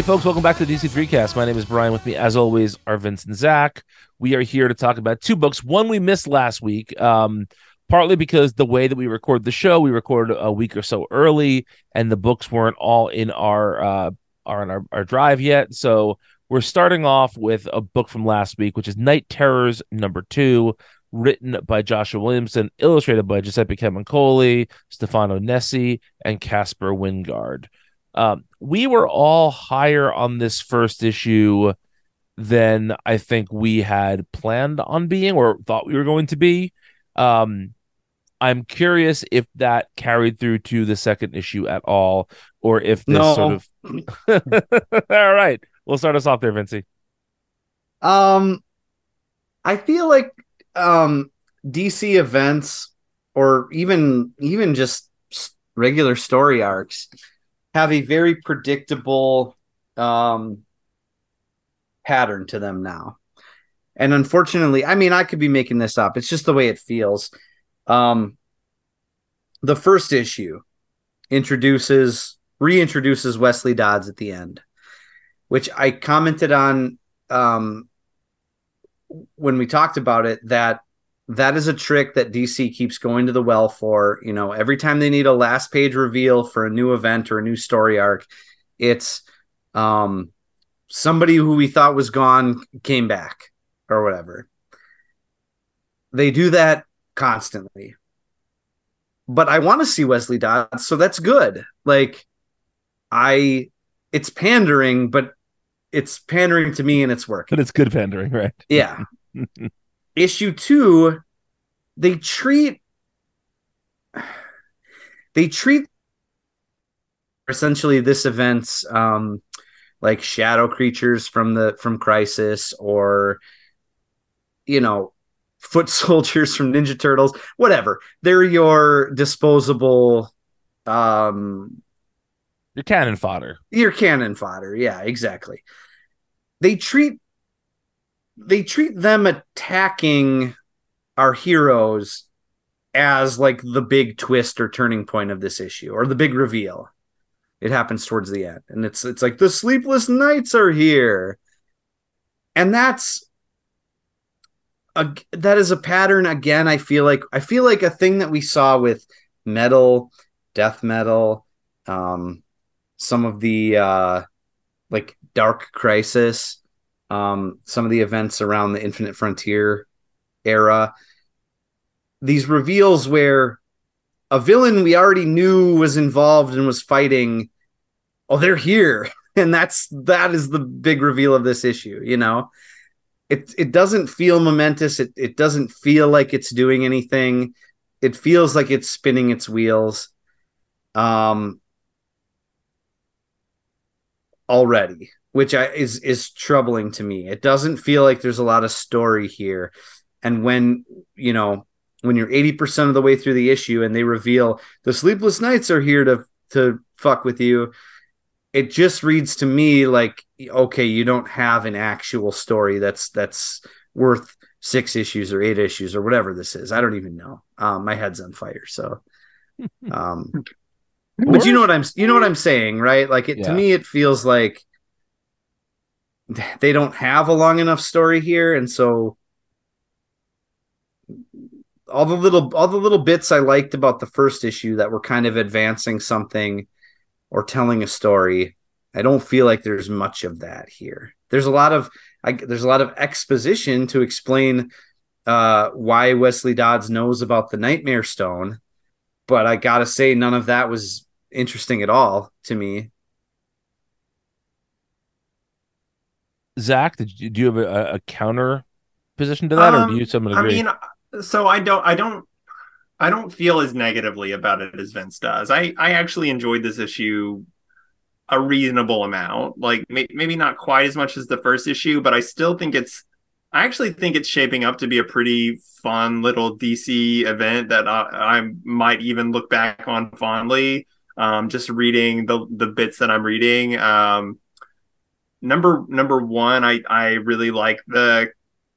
Hey, folks, welcome back to the DC3cast. My name is Brian. With me, as always, are Vince and Zach. We are here to talk about two books. One we missed last week, um, partly because the way that we record the show, we recorded a week or so early, and the books weren't all in our uh, are in our, our drive yet. So we're starting off with a book from last week, which is Knight Terrors number two, written by Joshua Williamson, illustrated by Giuseppe Camuncoli, Stefano Nesi, and Caspar Wijngaard. Um, we were all higher on this first issue than I think we had planned on being or thought we were going to be. Um, I'm curious if that carried through to the second issue at all, or if this No. sort of. all right, we'll start us off there, Vincey. Um, I feel like um DC events or even even just regular story arcs have a very predictable um pattern to them now. And unfortunately, I mean, I could be making this up. It's just the way it feels. Um the first issue introduces reintroduces Wesley Dodds at the end, which I commented on um when we talked about it that that is a trick that DC keeps going to the well for. You know, every time they need a last page reveal for a new event or a new story arc, it's um somebody who we thought was gone came back or whatever. They do that constantly. But I want to see Wesley Dodds, so that's good. Like I it's pandering, but it's pandering to me and it's working. But it's good pandering, right? Yeah. Issue two, they treat they treat essentially this event's um like shadow creatures from the from Crisis or you know foot soldiers from Ninja Turtles, whatever. They're your disposable um Your cannon fodder. your cannon fodder yeah exactly they treat they treat them attacking our heroes as like the big twist or turning point of this issue or the big reveal. It happens towards the end and it's it's like the sleepless nights are here. And that's a that is a pattern again i feel like i feel like a thing that we saw with metal death metal um some of the uh like dark crisis um some of the events around the infinite frontier era. These reveals where a villain we already knew was involved and was fighting oh they're here. And that's that is the big reveal of this issue you know? It it doesn't feel momentous. It it doesn't feel like it's doing anything. It feels like it's spinning its wheels um already which I, is is troubling to me. It doesn't feel like there's a lot of story here. And when you know when you're 80% of the way through the issue and they reveal the sleepless nights are here to to fuck with you it just reads to me like okay you don't have an actual story that's that's worth six issues or eight issues or whatever this is. I don't even know. Um, my head's on fire. So um but you know what i'm you know what i'm saying right? Like it to me it feels like they don't have a long enough story here and so all the little all the little bits i liked about the first issue that were kind of advancing something or telling a story i don't feel like there's much of that here. There's a lot of I, there's a lot of exposition to explain uh, why wesley dodds knows about the nightmare stone but i gotta say none of that was interesting at all to me Zach, did you, do you have a, a counter position to that, or do Um, you someone I agree? mean, so I don't, I don't, I don't feel as negatively about it as Vince does. I, I actually enjoyed this issue a reasonable amount. Like may, maybe not quite as much as the first issue, but I still think it's. I actually think it's shaping up to be a pretty fun little DC event that I, I might even look back on fondly. Um, just reading the the bits that I'm reading. Um, number number one, I I really like the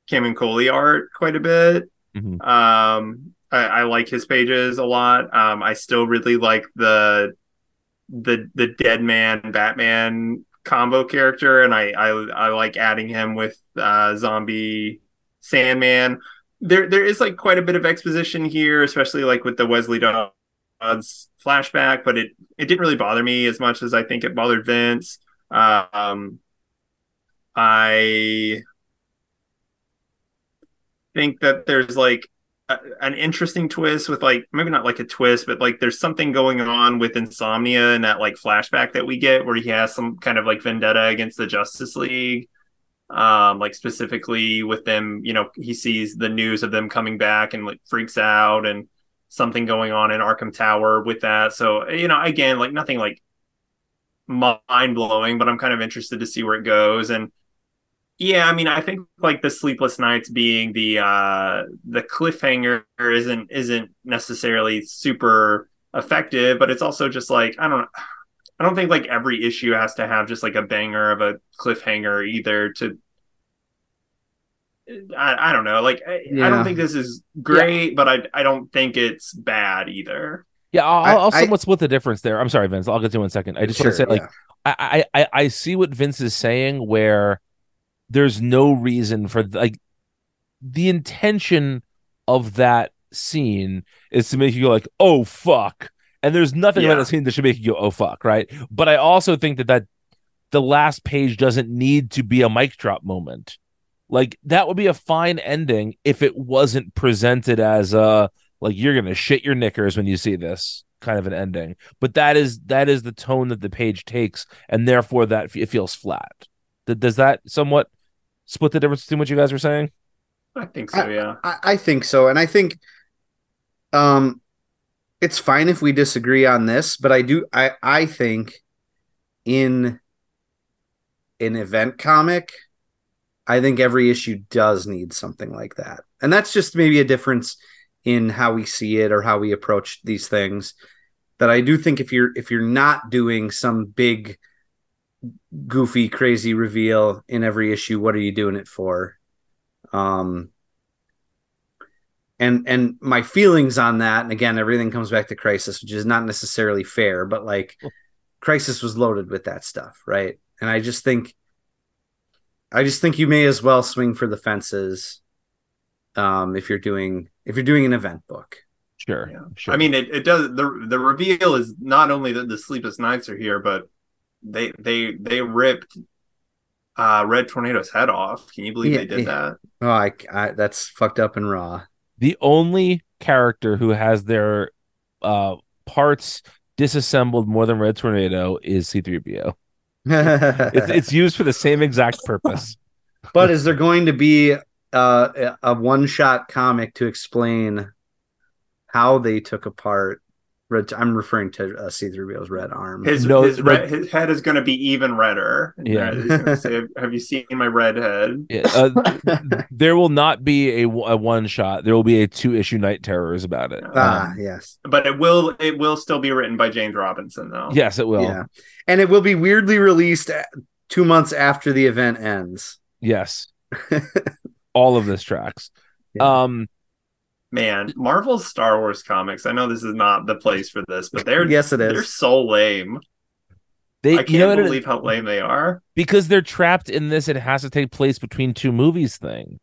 Camuncoli art quite a bit. Mhm. Um, I, I like his pages a lot. Um, I still really like the the the Deadman Batman combo character, and I I, I like adding him with uh, Zombie Sandman. There there is like quite a bit of exposition here, especially like with the Wesley Dodds flashback, but it it didn't really bother me as much as I think it bothered Vince. Um, I think that there's like a, an interesting twist with like maybe not like a twist, but like there's something going on with Insomnia and that like flashback that we get where he has some kind of like vendetta against the Justice League. Um, like specifically with them, you know, he sees the news of them coming back and like freaks out and something going on in Arkham Tower with that. So, you know, again, like nothing like mind blowing, but I'm kind of interested to see where it goes. And yeah, I mean, I think like the sleepless nights being the uh the cliffhanger isn't isn't necessarily super effective, but it's also just like I don't I don't think like every issue has to have just like a banger of a cliffhanger either to I, I don't know. Like I, yeah. I don't think this is great, yeah. but I I don't think it's bad either. Yeah, I'll, I'll somewhat split the difference there. I'm sorry, Vince. I'll get to in a second. I just sure, want to say, like, yeah. I, I I see what Vince is saying, where there's no reason for like the intention of that scene is to make you go like, oh fuck, and there's nothing yeah. about the scene that should make you go, oh fuck, right? But I also think that that the last page doesn't need to be a mic drop moment. Like that would be a fine ending if it wasn't presented as a like you're gonna shit your knickers when you see this kind of an ending. But that is that is the tone that the page takes, and therefore that it feels flat. Does that somewhat split the difference between what you guys were saying? I think so. Yeah, I, I think so, and I think, um, it's fine if we disagree on this, but I do. I I think in an event comic, I think every issue does need something like that, and that's just maybe a difference in how we see it or how we approach these things. That I do think if you're if you're not doing some big goofy, crazy reveal in every issue. What are you doing it for? Um, and and my feelings on that, and again, everything comes back to Crisis, which is not necessarily fair, but like Crisis was loaded with that stuff, right? And I just think, I just think you may as well swing for the fences, um, if you're doing if you're doing an event book. Sure, yeah. sure. I mean, it, it does the the reveal is not only that the sleepless nights are here, but they they they ripped uh Red Tornado's head off. Can you believe yeah, they did yeah. that? Oh, I, I, that's fucked up and raw. The only character who has their uh parts disassembled more than Red Tornado is C3PO. it's, it's used for the same exact purpose. But is there going to be uh, a one shot comic to explain how they took apart Red. I'm referring to uh, C3PO's red arm. His no, his, red, his head is going to be even redder. Yeah. say, "Have you seen my red head?" Yeah. Uh, there will not be a, a one shot. There will be a two issue Knight Terrors about it. Ah, um, yes. But it will it will still be written by James Robinson though. Yes, it will. Yeah, and it will be weirdly released two months after the event ends. Yes. All of this tracks. Yeah. Um man, Marvel's Star Wars comics. I know this is not the place for this, but they're yes, it is. They're so lame. They, I can't you know believe how lame they are because they're trapped in this. It has to take place between two movies thing.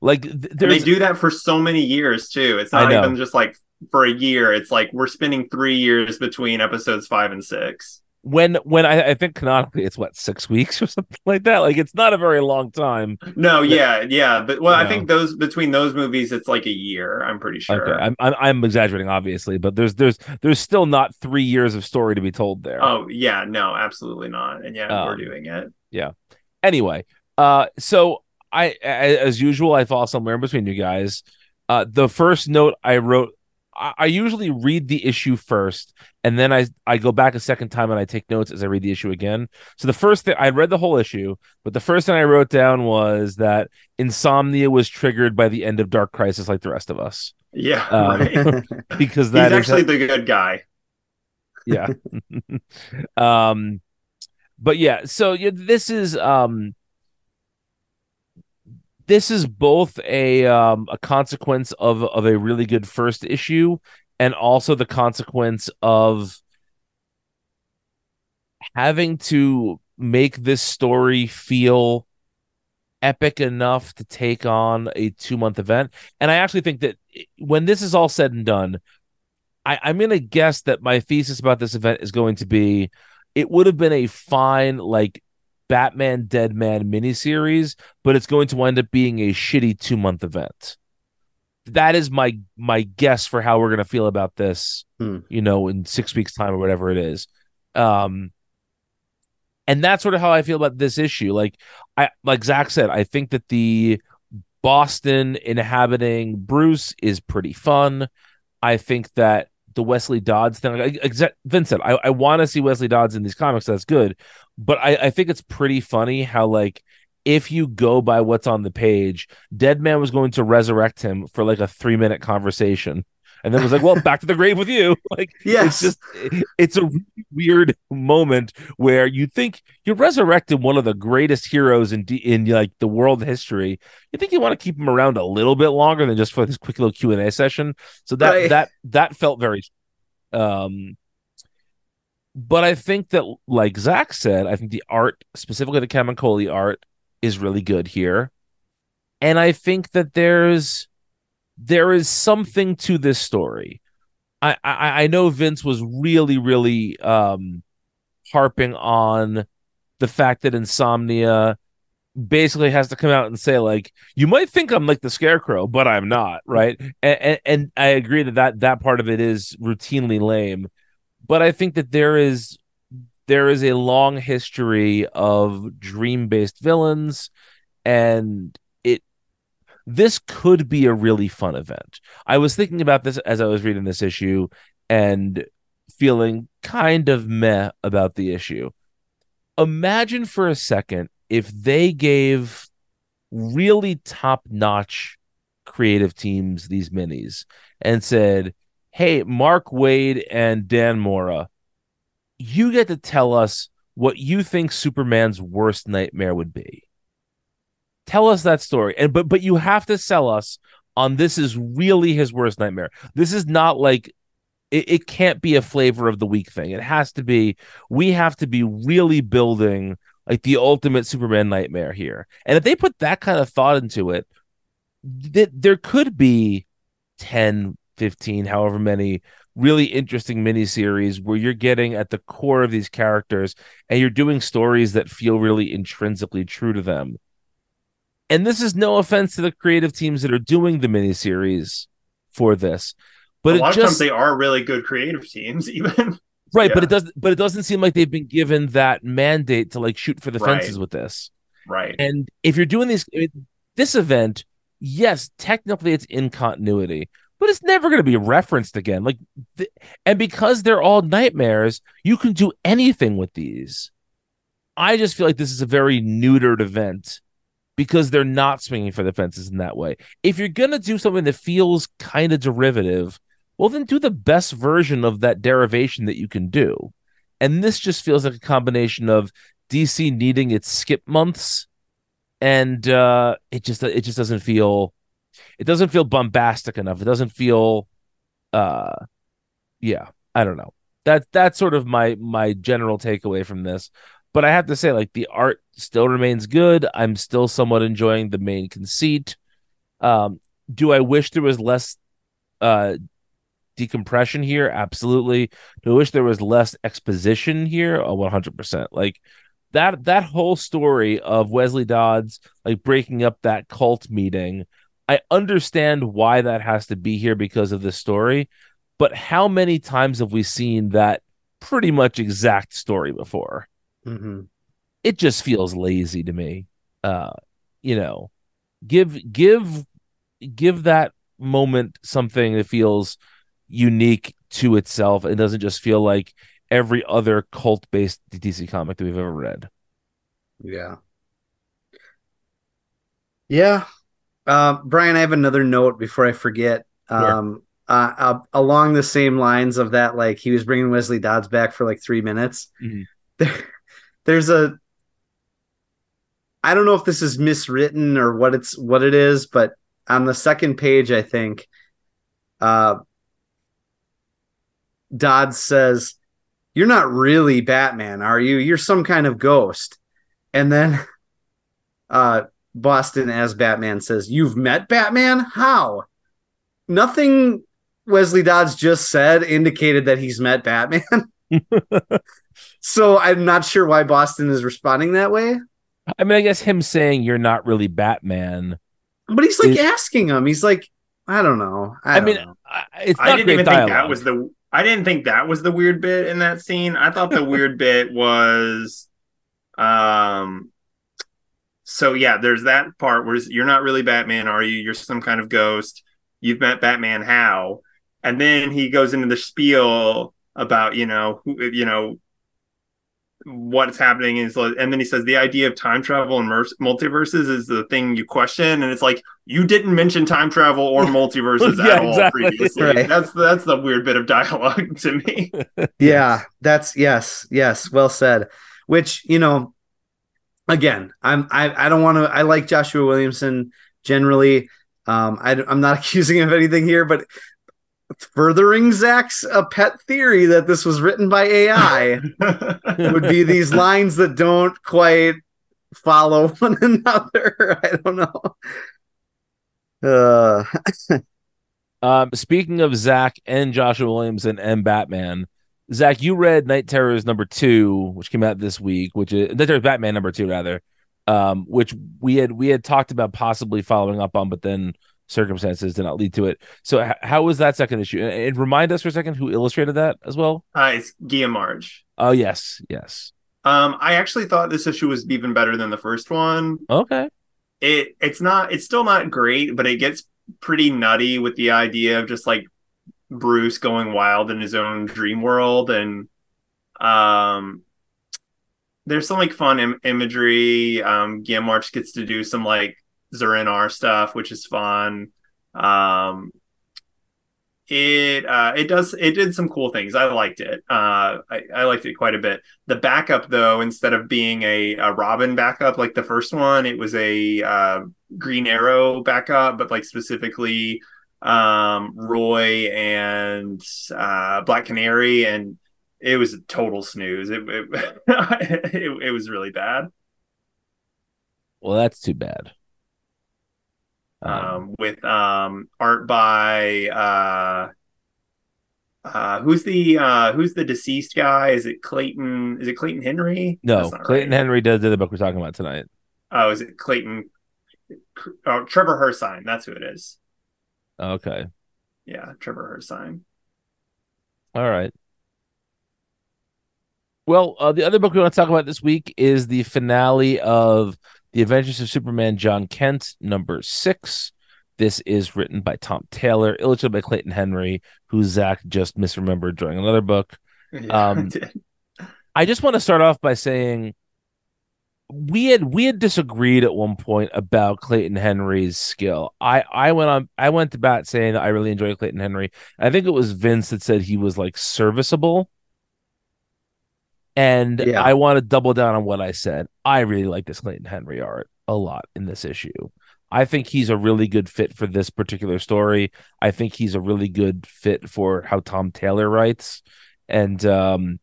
Like they do that for so many years too. It's not even just like for a year. It's like we're spending three years between episodes five and six when when I, I think canonically it's what six weeks or something like that. Like it's not a very long time. No, but, yeah, yeah, but well, I know. think those between those movies, it's like a year. I'm pretty sure. Okay, I'm, I'm, I'm exaggerating, obviously, but there's there's there's still not three years of story to be told there. Oh yeah, no, absolutely not. And yeah, um, we're doing it. Yeah. Anyway, uh, so I as usual, I fall somewhere in between you guys. Uh, the first note I wrote I usually read the issue first, and then I I go back a second time and I take notes as I read the issue again. So the first thing I read the whole issue, but the first thing I wrote down was that insomnia was triggered by the end of Dark Crisis, like the rest of us. Yeah, um, right. because that he's actually the good guy. Yeah. um, but yeah, so yeah, this is um this is both a um, a consequence of of a really good first issue and also the consequence of having to make this story feel epic enough to take on a two month event. And I actually think that when this is all said and done, I, I'm going to guess that my thesis about this event is going to be it would have been a fine, like, Batman Deadman miniseries, but it's going to wind up being a shitty two month event. That is my my guess for how we're going to feel about this, Hmm. you know, in six weeks' time or whatever it is. Um, and that's sort of how I feel about this issue. Like I like Zach said, I think that the Boston inhabiting Bruce is pretty fun. I think that the Wesley Dodds thing, like Vincent, I, I want to see Wesley Dodds in these comics. That's good, but I, I think it's pretty funny how like if you go by what's on the page, Deadman was going to resurrect him for like a three minute conversation. And then was like, well, back to the grave with you. Like, it's just, it's a weird moment where you think you're resurrected one of the greatest heroes in in like the world history. You think you want to keep him around a little bit longer than just for this quick little Q and A session. So that Right. that that felt very, um. But I think that, like Zach said, I think the art, specifically the Camuncoli art, is really good here, and I think that there's there is something to this story. I, I I know Vince was really really um harping on the fact that insomnia basically has to come out and say like you might think I'm like the scarecrow but I'm not right and, and, and I agree that, that that part of it is routinely lame but I think that there is there is a long history of dream based villains and this could be a really fun event. I was thinking about this as I was reading this issue and feeling kind of meh about the issue. Imagine for a second if they gave really top notch creative teams these minis and said, Hey, Mark Waid and Dan Mora, you get to tell us what you think Superman's worst nightmare would be tell us that story. And but but you have to sell us on this is really his worst nightmare. This is not like it, it can't be a flavor of the week thing. It has to be we have to be really building like the ultimate superman nightmare here. And if they put that kind of thought into it th- there could be 10 15 however many really interesting miniseries where you're getting at the core of these characters and you're doing stories that feel really intrinsically true to them and this is no offense to the creative teams that are doing the miniseries for this, but a lot of times they are really good creative teams, even. right. But it doesn't. But it doesn't seem like they've been given that mandate to like shoot for the Right. fences with this. right. And if you're doing these, this event, yes, technically it's in continuity, but it's never going to be referenced again. Like, th- and because they're all nightmares, you can do anything with these. I just feel like this is a very neutered event because they're not swinging for the fences in that way. If you're going to do something that feels kind of derivative, well, then do the best version of that derivation that you can do. And this just feels like a combination of DC needing its skip months and uh it just it just doesn't feel it doesn't feel bombastic enough. It doesn't feel uh yeah, I don't know. That that's sort of my my general takeaway from this. But I have to say like the art still remains good. I'm still somewhat enjoying the main conceit. Um do I wish there was less uh decompression here? Absolutely. Do I wish there was less exposition here? Oh, 100%. Like that that whole story of Wesley Dodds like breaking up that cult meeting, I understand why that has to be here because of the story, but how many times have we seen that pretty much exact story before? Mhm. It just feels lazy to me. Uh, you know, give give give that moment something that feels unique to itself. It doesn't just feel like every other cult based DC comic that we've ever read. Yeah. Yeah. Uh, Brian, I have another note before I forget. Um, uh, uh, along the same lines of that, like he was bringing Wesley Dodds back for like three minutes. Mhm. There, there's a. I don't know if this is miswritten or what it's what it is, but on the second page, I think, uh, Dodds says, you're not really Batman, are you? You're some kind of ghost. And then uh Boston as Batman says, You've met Batman? How? Nothing Wesley Dodds just said indicated that he's met Batman. so I'm not sure why Boston is responding that way. I mean, I guess him saying you're not really Batman. But he's like asking him. He's like, I don't know. I, I mean, know. it's I didn't great even dialogue. think that was the. I didn't think that was the weird bit in that scene. I thought the weird bit was, um. So yeah, there's that part where you're not really Batman, are you? You're some kind of ghost. You've met Batman. How? And then he goes into the spiel about you know who, you know what's happening is and then he says the idea of time travel and mer- multiverses is the thing you question and it's like you didn't mention time travel or multiverses Yeah, at all exactly. previously Right. that's that's the weird bit of dialogue to me Yeah, that's yes, yes, well said. Which you know, again, I'm I I don't want to. I like Joshua Williamson generally. Um, I, am not accusing him of anything here, but furthering Zach's uh, pet theory that this was written by AI would be these lines that don't quite follow one another. I don't know. Uh, Um, speaking of Zach and Joshua Williamson and Batman, Zach, you read Knight Terrors number two, which came out this week, which is Knight Terrors Batman number two, rather, um, which we had we had talked about possibly following up on, but then circumstances did not lead to it. So, h- how was that second issue? And, and remind us for a second who illustrated that as well. uh, it's Guillaume March Oh, yes, yes. um i actually thought this issue was even better than the first one Okay. it it's not it's still not great but it gets pretty nutty with the idea of just like bruce going wild in his own dream world and um there's some like fun Im- imagery um Guillaume March gets to do some like Zur-En-Arrh stuff which is fun. Um it uh it does it did some cool things. I liked it. Uh I, I liked it quite a bit. The backup though instead of being a, a robin backup like the first one it was a uh green arrow backup but like specifically um roy and uh black canary and it was a total snooze. It it, it, it was really bad. Well, that's too bad. Um, um, with um, art by uh, uh, who's the uh, who's the deceased guy? Is it Clayton? Is it Clayton Henry? no, Clayton right. Henry does the book we're talking about tonight. Oh, is it Clayton? Oh, Trevor Hairsine. That's who it is. Okay. Yeah, Trevor Hairsine. All right. Well, uh, the other book we want to talk about this week is the finale of The Adventures of Superman Jon Kent, number six. This is written by Tom Taylor, illustrated by Clayton Henry, who Zach just misremembered during another book. Yeah, Um, I just want to start off by saying we had we had disagreed at one point about Clayton Henry's skill. I I went on I went to bat saying that I really enjoyed Clayton Henry. I think it was Vince that said he was like serviceable. And Yeah. I want to double down on what I said. I really like this Clayton Henry art a lot in this issue. I think he's a really good fit for this particular story. I think he's a really good fit for how Tom Taylor writes. And um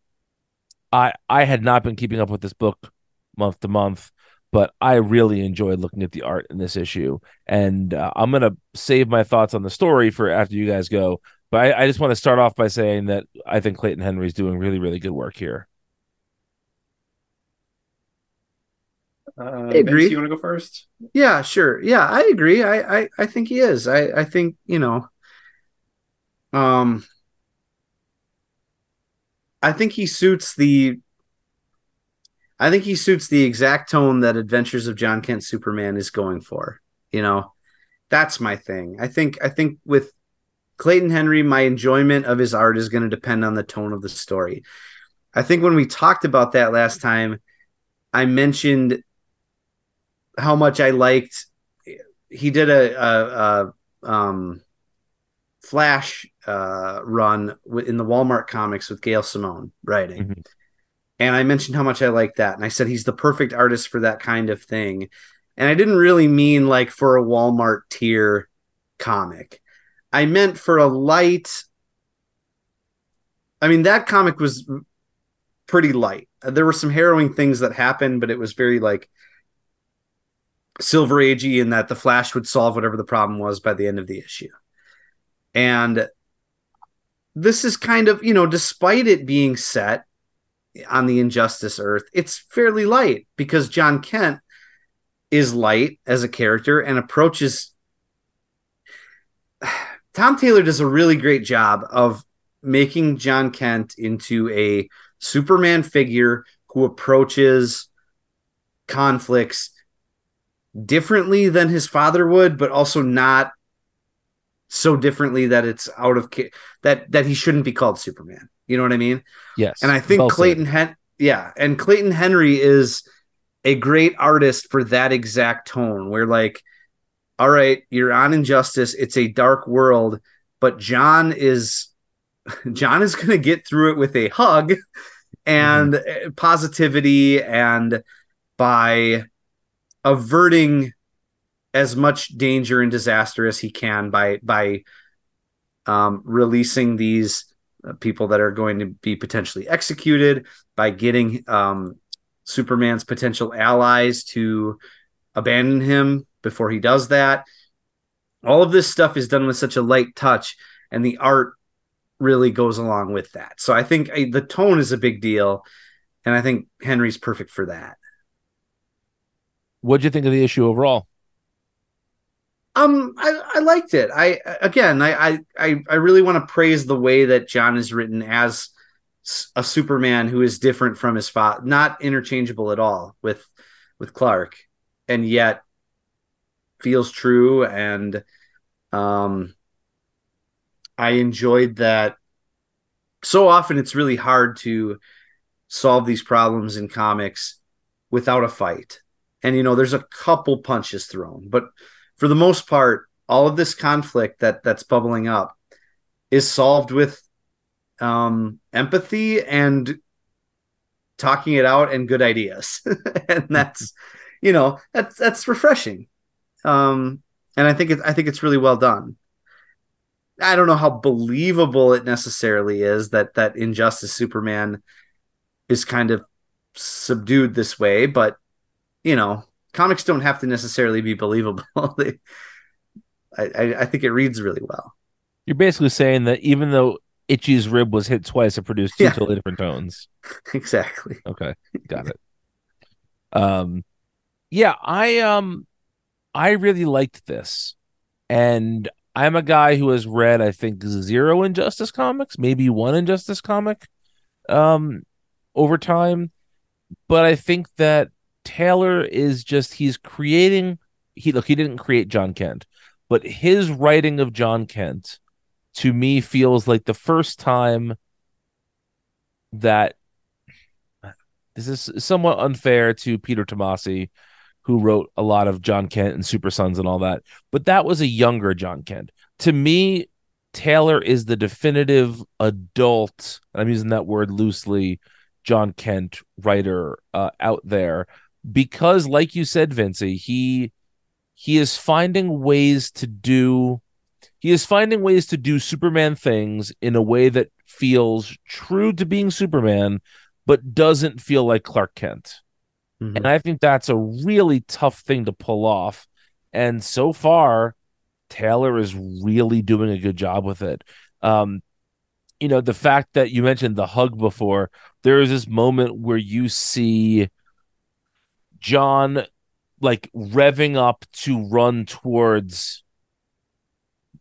I I had not been keeping up with this book month to month, but I really enjoyed looking at the art in this issue. And uh, I'm gonna save my thoughts on the story for after you guys go. But I, I just want to start off by saying that I think Clayton Henry's doing really, really good work here. Uh, agree. Vince, you want to go first? Yeah, sure. Yeah, I agree. I I, I think he is. I I think you know. Um, I think he suits the. I think he suits the exact tone that Adventures of Jon Kent Superman is going for. You know, that's my thing. I think I think with Clayton Henry, my enjoyment of his art is going to depend on the tone of the story. I think when we talked about that last time, I mentioned how much I liked. He did a, a, a um, Flash uh, run in the Walmart comics with Gail Simone writing, Mhm. and I mentioned how much I liked that, and I said he's the perfect artist for that kind of thing. And I didn't really mean like for a Walmart tier comic. I meant for a light. I mean, that comic was pretty light. There were some harrowing things that happened, but it was very like silver agey in that the Flash would solve whatever the problem was by the end of the issue. And this is kind of, you know, despite it being set on the Injustice Earth, it's fairly light because Jon Kent is light as a character and approaches Tom Taylor does a really great job of making Jon Kent into a Superman figure who approaches conflicts differently than his father would, but also not so differently that it's out of that that he shouldn't be called Superman. You know what I mean? Yes. And I think well Clayton Hen yeah, and Clayton Henry is a great artist for that exact tone where like all right, you're on injustice, it's a dark world, but Jon is Jon is going to get through it with a hug and mm-hmm. positivity and by averting as much danger and disaster as he can by by um, releasing these uh, people that are going to be potentially executed by getting um, Superman's potential allies to abandon him before he does that. All of this stuff is done with such a light touch, and the art really goes along with that. So I think I, the tone is a big deal, and I think Henry's perfect for that. What'd you think of the issue overall? Um, I, I liked it. I again, I I I really want to praise the way that Jon is written as a Superman who is different from his father, not interchangeable at all with with Clark, and yet feels true. And um, I enjoyed that. So often, it's really hard to solve these problems in comics without a fight and you know there's a couple punches thrown but for the most part all of this conflict that that's bubbling up is solved with um, empathy and talking it out and good ideas. And that's you know that's that's refreshing. Um and i think it, i think it's really well done. I don't know how believable it necessarily is that that injustice superman is kind of subdued this way but you know, comics don't have to necessarily be believable. they, I, I think it reads really well. You're basically saying that even though Itchy's rib was hit twice, it produced two yeah. totally different tones. exactly. Okay, got it. um, yeah, I um, I really liked this, and I'm a guy who has read, I think, zero Injustice comics, maybe one Injustice comic, um, over time. But I think that Taylor is just he's creating he look he didn't create Jon Kent, but his writing of Jon Kent to me feels like the first time that this is somewhat unfair to Peter Tomasi, who wrote a lot of Jon Kent and Super Sons and all that, but that was a younger Jon Kent. To me, Taylor is the definitive adult, I'm using that word loosely, Jon Kent writer uh, out there because like you said Vincey he he is finding ways to do he is finding ways to do superman things in a way that feels true to being superman but doesn't feel like clark kent. Mm-hmm. and i think that's a really tough thing to pull off. And so far taylor is really doing a good job with it. Um you know the fact that you mentioned the hug before there is this moment where you see Jon like revving up to run towards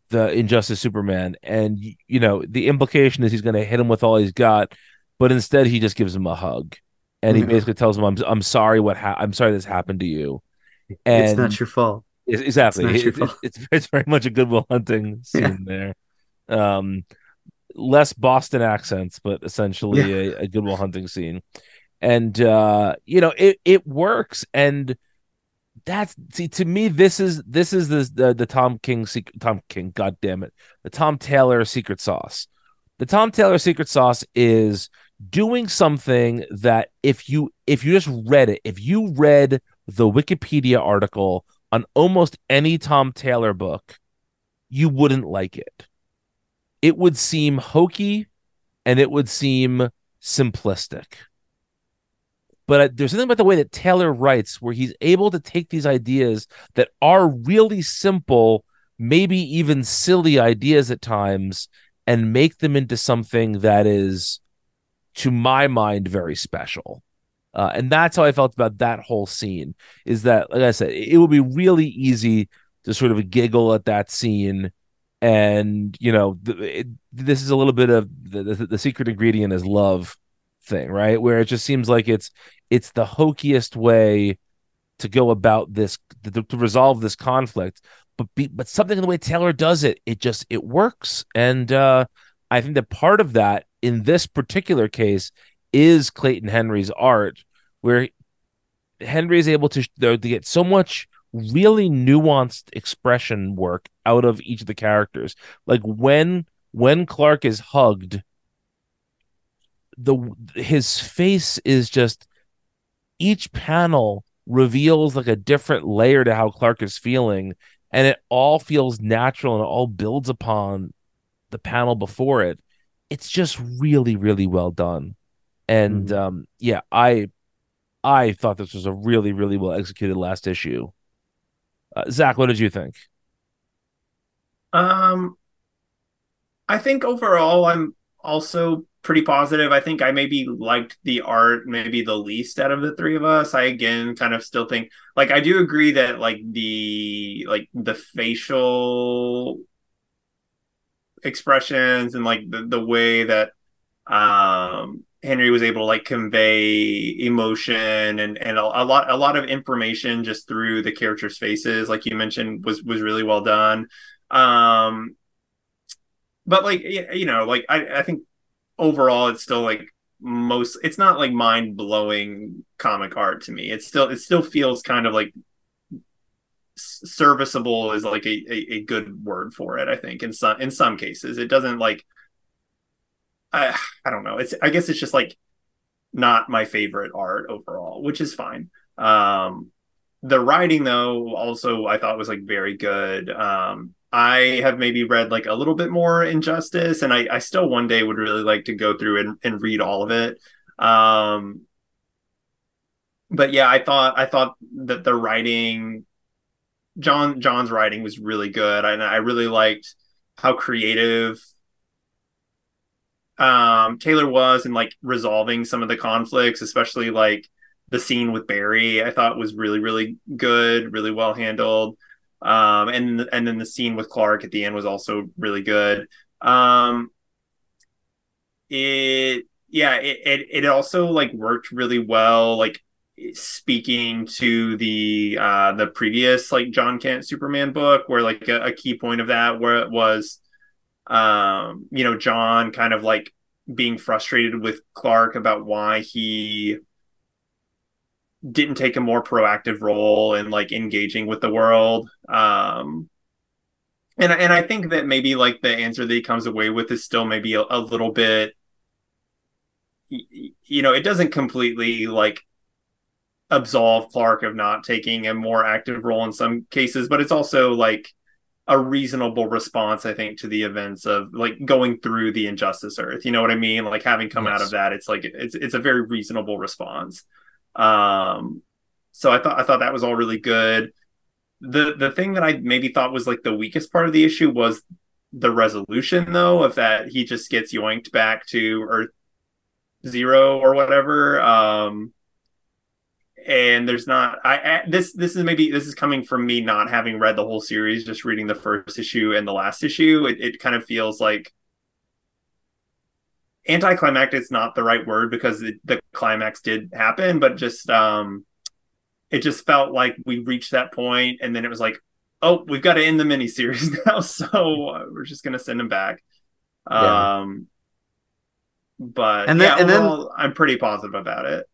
the Injustice Superman, and you know the implication is he's going to hit him with all he's got, but instead he just gives him a hug, and he mm-hmm. basically tells him, "I'm I'm sorry what ha- I'm sorry this happened to you." And it's not your fault. Exactly, it's, it, it, it's, it's very much a Good Will Hunting scene yeah. there. Um, less Boston accents, but essentially yeah. a, a Good Will Hunting scene and uh you know it it works. And that's see to me this is this is the the, the tom king secret tom king god damn it the tom taylor secret sauce. The tom taylor secret sauce is doing something that if you if you just read it if you read the wikipedia article on almost any tom taylor book you wouldn't like it. It would seem hokey and it would seem simplistic but there's something about the way that Taylor writes where he's able to take these ideas that are really simple, maybe even silly ideas at times, and make them into something that is, to my mind, very special. Uh, and that's how I felt about that whole scene. Is that, like I said, it would be really easy to sort of giggle at that scene, and you know, it, this is a little bit of the, the, the secret ingredient is love thing, right? Where it just seems like it's it's the hokiest way to go about this to, to resolve this conflict, but be, but something in the way Taylor does it, it just it works, and uh, I think that part of that in this particular case is Clayton Henry's art, where Henry is able to, to get so much really nuanced expression work out of each of the characters. Like when when Clark is hugged, the his face is just each panel reveals like a different layer to how Clark is feeling, and it all feels natural and it all builds upon the panel before it. It's just really, really well done. And mm-hmm. um, yeah, I I thought this was a really, really well executed last issue. Uh, Zach, what did you think? Um, I think overall, I'm also pretty positive. I think I maybe liked the art maybe the least out of the three of us. I again kind of still think like I do agree that like the like the facial expressions and like the, the way that um Henry was able to like convey emotion and and a, a, lot a lot of information just through the characters' faces, like you mentioned, was was really well done. Um, but like you know, like I I think overall it's still like most it's not like mind blowing comic art to me. It's still it still feels kind of like serviceable is like a, a, a good word for it. I think in some in some cases it doesn't like I I don't know. It's I guess it's just like not my favorite art overall, which is fine. Um, the writing though also I thought was like very good. Um, I have maybe read like a little bit more Injustice, and I, I still one day would really like to go through and, and read all of it. Um, but yeah, I thought I thought that the writing, John John's writing was really good, and I really liked how creative um, Taylor was in like resolving some of the conflicts, especially like the scene with Barry. I thought was really really good, really well handled. Um, and and then the scene with Clark at the end was also really good. Um, it yeah, it, it it also like worked really well, like speaking to the uh the previous like Jon Kent Superman book, where like a, a key point of that where it was um, you know, Jon kind of like being frustrated with Clark about why he didn't take a more proactive role in like engaging with the world. Um, and and I think that maybe like the answer that he comes away with is still maybe a, a little bit, you know, it doesn't completely like absolve Clark of not taking a more active role in some cases, but it's also like a reasonable response, I think, to the events of like going through the injustice earth. You know what I mean? Like having come yes. out of that, it's like it's it's a very reasonable response. Um so I thought I thought that was all really good. The the thing that I maybe thought was like the weakest part of the issue was the resolution though, of that he just gets yoinked back to Earth zero or whatever. Um and there's not I, I, this this is maybe this is coming from me not having read the whole series just reading the first issue and the last issue it, it kind of feels like anticlimactic is not the right word because it, the climax did happen but just um it just felt like we reached that point and then it was like oh we've got to end the miniseries now so we're just gonna send him back yeah. um but and then, yeah, and then i'm pretty positive about it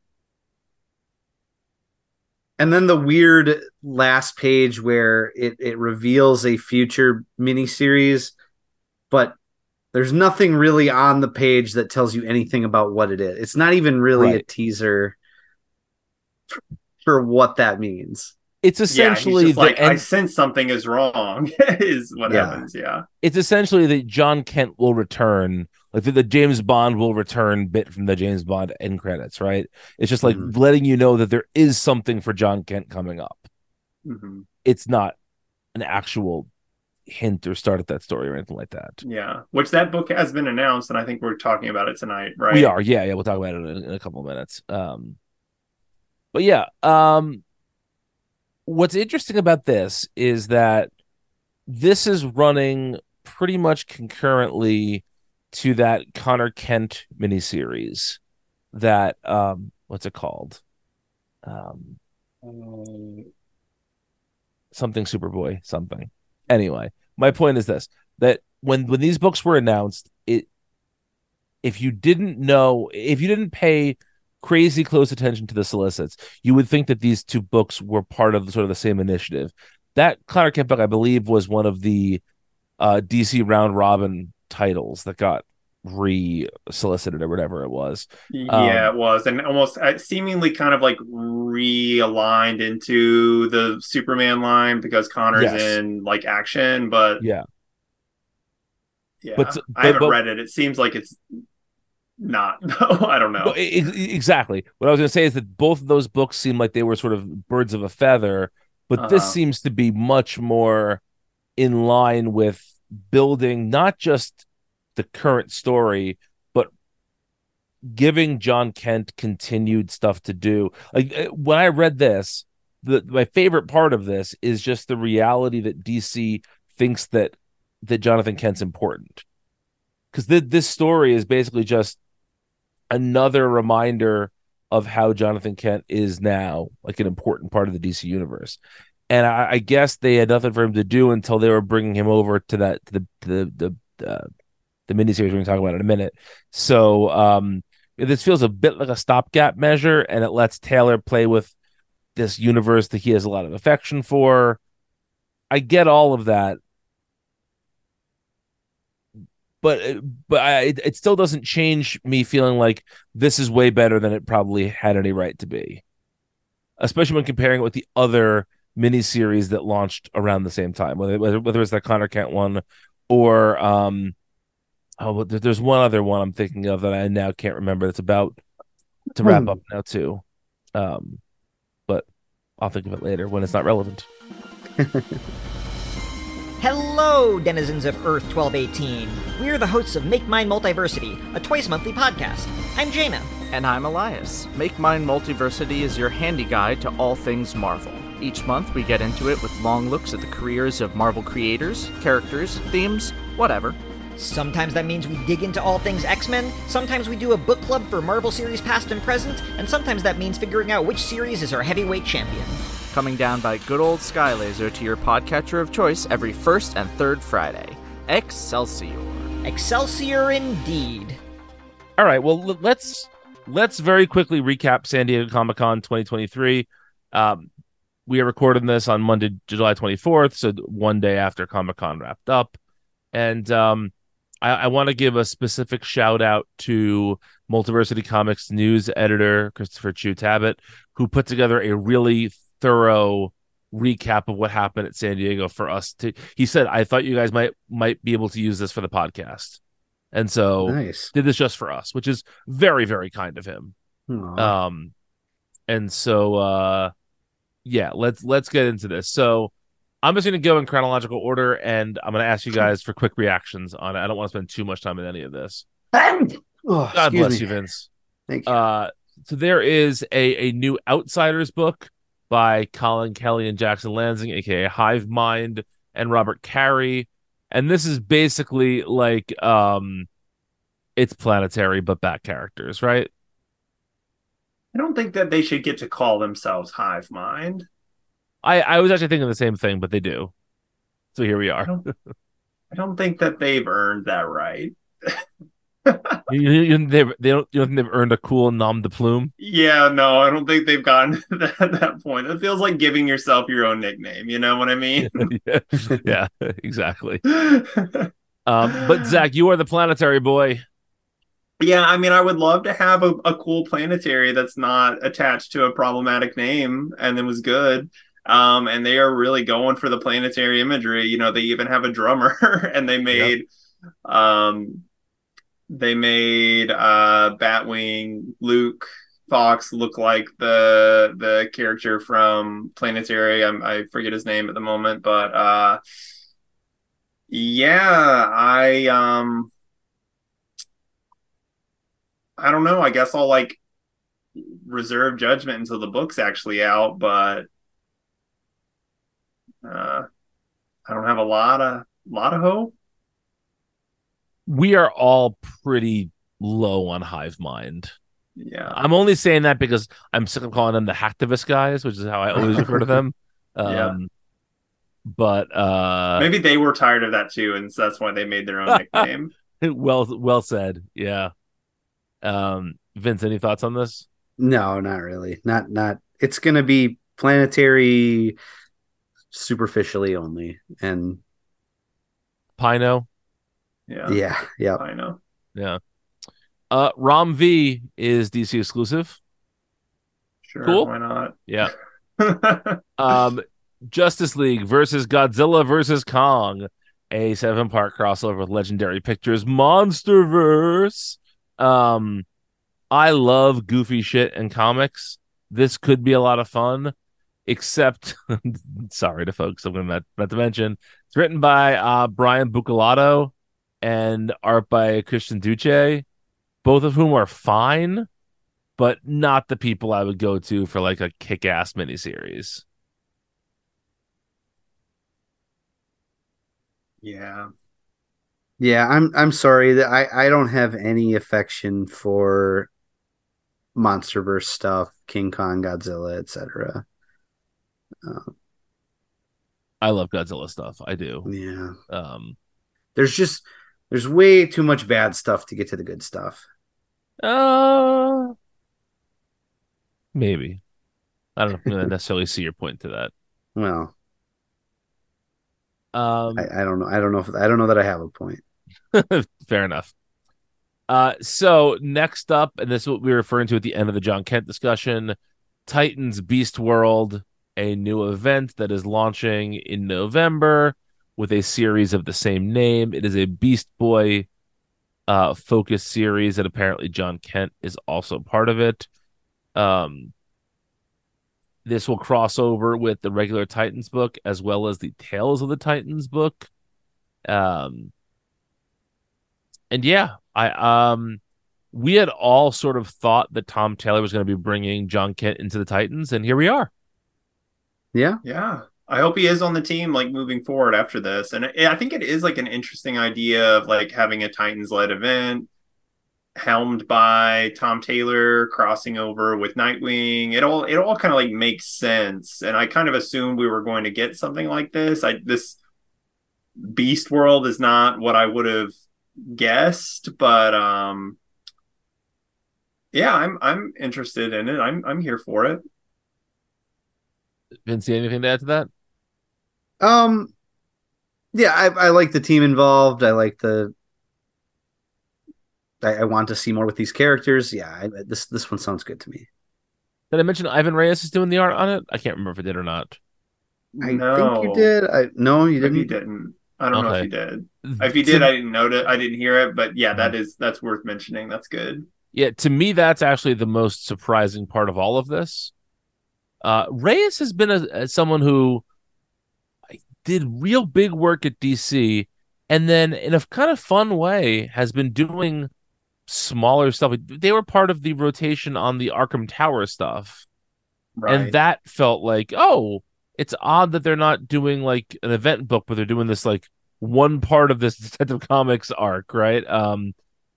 and then the weird last page where it, it reveals a future miniseries, but there's nothing really on the page that tells you anything about what it is. It's not even really right. a teaser for what that means. It's essentially yeah, like end... I sense something is wrong is what yeah. happens. Yeah. It's essentially that Jon Kent will return like the, the James Bond will return bit from the James Bond end credits, right? It's just like Mhm. letting you know that there is something for Jon Kent coming up. Mhm. It's not an actual hint or start at that story or anything like that. Yeah, which that book has been announced, and I think we're talking about it tonight, right? We are, yeah, yeah. We'll talk about it in, in a couple of minutes. Um, but yeah, um, what's interesting about this is that this is running pretty much concurrently to that Conner Kent miniseries. That um, what's it called? Um, something Superboy, something. Anyway, my point is this: that when when these books were announced, it if you didn't know, if you didn't pay crazy close attention to the solicits, you would think that these two books were part of the, sort of the same initiative. That Conner Kent book, I believe, was one of the uh, DC round robin titles that got re-solicited or whatever it was. Yeah, Um, it was, and almost uh, seemingly kind of like realigned into the Superman line because Conner's Yes. in like action, but Yeah, yeah, But- but- I haven't but- read it. It seems like it's not. though. I don't know. Exactly. What I was going to say is that both of those books seem like they were sort of birds of a feather, but this Uh-huh. seems to be much more in line with building not just the current story, but giving Jon Kent continued stuff to do. Like uh, when I read this, the my favorite part of this is just the reality that DC thinks that that Jonathan Kent's important. Because th- this story is basically just another reminder of how Jonathan Kent is now like an important part of the DC universe. And I, I guess they had nothing for him to do until they were bringing him over to that to the the the uh, the miniseries we're going to talk about in a minute. So um, this feels a bit like a stopgap measure, and it lets Taylor play with this universe that he has a lot of affection for. I get all of that, but but I, it, still doesn't change me feeling like this is way better than it probably had any right to be, especially when comparing it with the other miniseries that launched around the same time, whether whether, it's that Conner Kent one or um oh but there's one other one I'm thinking of that I now can't remember that's about to wrap Hmm. up now too. Um but I'll think of it later when it's not relevant. Hello, denizens of Earth 1218. We're the hosts of Make Mine Multiversity, a twice monthly podcast. I'm Jaina. And I'm Elias. Make Mine Multiversity is your handy guide to all things Marvel. Each month, we get into it with long looks at the careers of Marvel creators, characters, themes, whatever. Sometimes that means we dig into all things X Men, sometimes we do a book club for Marvel series past and present, and sometimes that means figuring out which series is our heavyweight champion. Coming down by good old Skylaser to your podcatcher of choice every first and third Friday. Excelsior. Excelsior indeed. All right, well let's let's very quickly recap San Diego Comic Con 2023. Um, we are recording this on Monday, July 24th, so one day after Comic Con wrapped up, and um, I, I want to give a specific shout out to Multiversity Comics news editor Christopher Chiu-Tabet, who put together a really thorough recap of what happened at San Diego for us to. He said, "I thought you guys might might be able to use this for the podcast," and so Nice. did this just for us, which is very, very kind of him. Aw. Um, and so, uh, yeah, let's let's get into this. So, I'm just going to go in chronological order, and I'm going to ask you guys for quick reactions on it. I don't want to spend too much time in any of this. Oh, God bless me. you, Vince. Thank you. Uh, so there is a a new Outsiders book by Collin Kelly and Jackson Lanzing, aka Hive Mind, and Robert Carey, and this is basically like um, it's planetary but back characters, right? I don't think that they should get to call themselves Hive Mind. I I was actually thinking the same thing, but they do. So here we I are. don't. I don't think that they've earned that right. You, you, you- they they don't you don't think they've earned a cool nom de plume? Yeah, no, I don't think they've gotten to that, that point. It feels like giving yourself your own nickname. You know what I mean? yeah, yeah, exactly. Um, but Zach, you are the planetary boy. Yeah, I mean, I would love to have a, a cool planetary that's not attached to a problematic name and then was good. Um, and they are really going for the planetary imagery. You know, they even have a drummer and they made um they made uh Batwing Luke Fox look like the the character from Planetary. I'm, I forget his name at the moment, but uh yeah, I um I don't know. I guess I'll like reserve judgment until the book's actually out, but uh I don't have a lot of lot of hope. We are all pretty low on Hive Mind. Yeah. I'm only saying that because I'm sick of calling them the hacktivist guys, which is how I always refer to them. Um, Yeah. But uh, Maybe they were tired of that too, and so that's why they made their own nickname. well, well said. Yeah. Um, Vince, any thoughts on this? No, not really. Not not. It's gonna be planetary, superficially only, and Pino. Yeah. yeah, yeah. I know. Yeah. Uh, Rom V is DC exclusive. Sure. Cool. Why not? Yeah. Um, Justice League versus Godzilla versus Kong, a seven part crossover with Legendary Pictures Monsterverse. Um, I love goofy shit in comics. This could be a lot of fun, except, sorry to folks, I'm to not to mention it's written by uh, Brian Buccellato and art by Christian Duce, both of whom are fine, but not the people I would go to for like a kick ass miniseries. yeah. Yeah, I'm I'm sorry that I I don't have any affection for MonsterVerse stuff, King Kong, Godzilla, etc. I love Godzilla stuff. I do. Yeah, Um, there's just there's way too much bad stuff to get to the good stuff. uh, maybe. I don't know if I'm going to necessarily see your point to that. Well, Um, I, I don't know. I don't know if I don't know that I have a point. fair enough. Uh, so next up, and this is what we were referring to at the end of the Jon Kent discussion Titans Beast World, a new event that is launching in November with a series of the same name. It is a Beast Boy uh focus series and apparently Jon Kent is also part of it. Um this will cross over with the regular Titans book as well as the Tales of the Titans book. Um and yeah, I um we had all sort of thought that Tom Taylor was going to be bringing Jon Kent into the Titans and here we are. Yeah, Yeah. I hope he is on the team like moving forward after this. And I think it is like an interesting idea of like having a Titans led event helmed by Tom Taylor crossing over with Nightwing. It all it all kind of like makes sense. And I kind of assumed we were going to get something like this. I this Beast World is not what I would have guessed, but um yeah, I'm I'm interested in it. I'm I'm here for it. Vince, anything to add to that? Um, yeah, I, I like the team involved. I like the. I, I want to see more with these characters. Yeah, I, this this one sounds good to me. Did I mention Ivan Reyes is doing the art on it? I can't remember if I did or not. I think you did. I no, you didn't. you didn't. I don't know if you did. If you did, I didn't know it. I didn't hear it. But yeah, Mm-hmm. that is that's worth mentioning. That's good. Yeah, to me, that's actually the most surprising part of all of this. Uh, Reyes has been a, a- someone who did real big work at DC, and then in a kind of fun way has been doing smaller stuff. They were part of the rotation on the Arkham Tower stuff, Right. and that felt like, oh, it's odd that they're not doing like an event book, but they're doing this like one part of this Detective Comics arc, right? Um,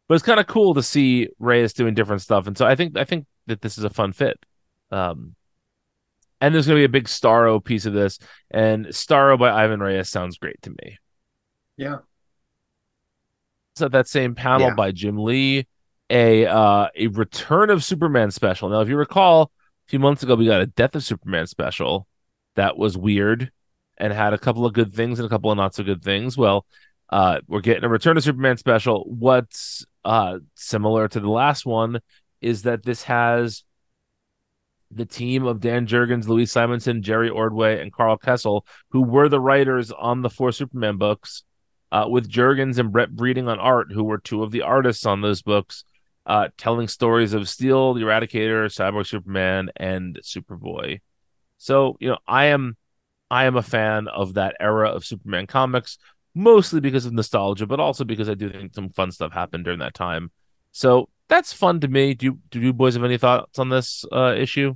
but it's kind of cool to see Reyes doing different stuff, and so I think I think that this is a fun fit. Um, and there's going to be a big Starro piece of this, and Starro by Ivan Reyes sounds great to me. yeah. So that same panel Yeah. by Jim Lee, a uh, a Return of Superman special. Now, if you recall, a few months ago we got a Death of Superman special that was weird and had a couple of good things and a couple of not so good things. Well, uh, we're getting a Return of Superman special. What's uh, similar to the last one is that this has the team of Dan Jurgens, Louise Simonson, Jerry Ordway, and Karl Kesel, who were the writers on the four Superman books, uh, with Jurgens and Brett Breeding on art, who were two of the artists on those books, uh, telling stories of Steel, the Eradicator, Cyborg Superman, and Superboy. So you know, I am, I am a fan of that era of Superman comics, mostly because of nostalgia, but also because I do think some fun stuff happened during that time. So that's fun to me. Do you, do you boys have any thoughts on this uh, issue?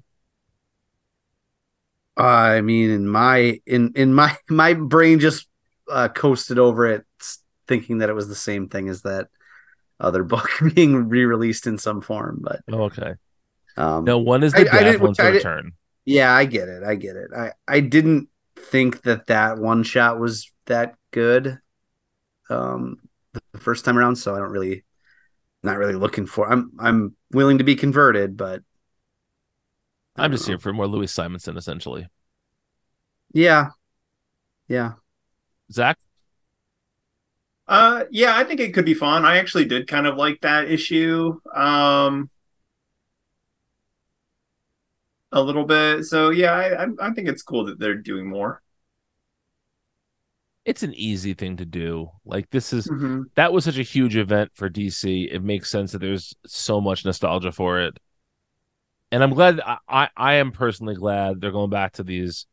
I mean, in my in in my my brain just uh, coasted over it, thinking that it was the same thing as that other book being re-released in some form. But oh, okay, um, no one is the I- I didn't- one's I to return. yeah, I get it. I get it. I I didn't think that that one shot was that good, um, the first time around. So I don't really, not really looking for. I'm I'm willing to be converted, but I I'm just know. here for more Louis Simonson, essentially. Yeah, yeah. Zach, Uh, yeah, I think it could be fun. I actually did kind of like that issue. Um, a little bit. So yeah, I, I I think it's cool that they're doing more. It's an easy thing to do. Like this is Mhm. that was such a huge event for DC. It makes sense that there's so much nostalgia for it. And I'm glad I, I, am personally glad they're going back to these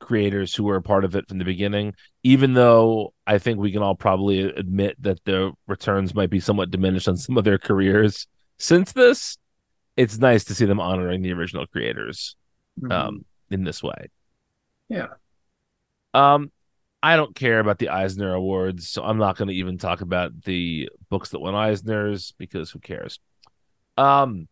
creators who were a part of it from the beginning, even though I think we can all probably admit that the returns might be somewhat diminished on some of their careers since this. It's nice to see them honoring the original creators um in this way. Yeah. Um I don't care about the Eisner Awards, so I'm not going to even talk about the books that won Eisners because who cares? Um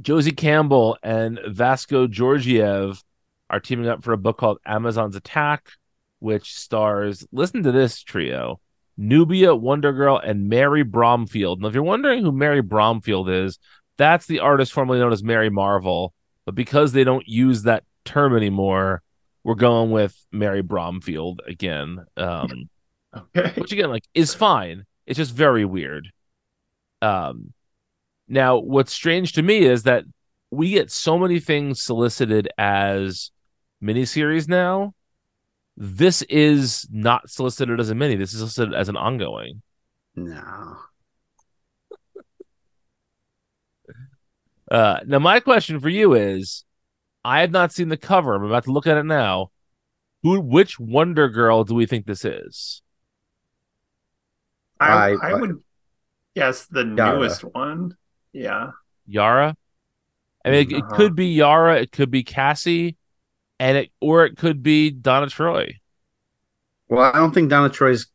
Josie Campbell and Vasco Georgiev are teaming up for a book called Amazons Attack, which stars listen to this trio. Nubia, Wonder Girl, and Mary Bromfield. Now, if you're wondering who Mary Bromfield is, that's the artist formerly known as Mary Marvel. But because they don't use that term anymore, we're going with Mary Bromfield again. Um, Okay. which again, like, is fine. It's just very weird. Um, now, what's strange to me is that we get so many things solicited as miniseries now. This is not solicited as a mini. This is solicited as an ongoing. No. Uh, now, my question for you is: I have not seen the cover. I'm about to look at it now. Who, which Wonder Girl do we think this is? I I- I would guess the Yara. newest one. Yeah. Yara. I mean, it, it Uh-huh. could be Yara. It could be Cassie, and it or it could be Donna Troy. Well, I don't think Donna Troy's.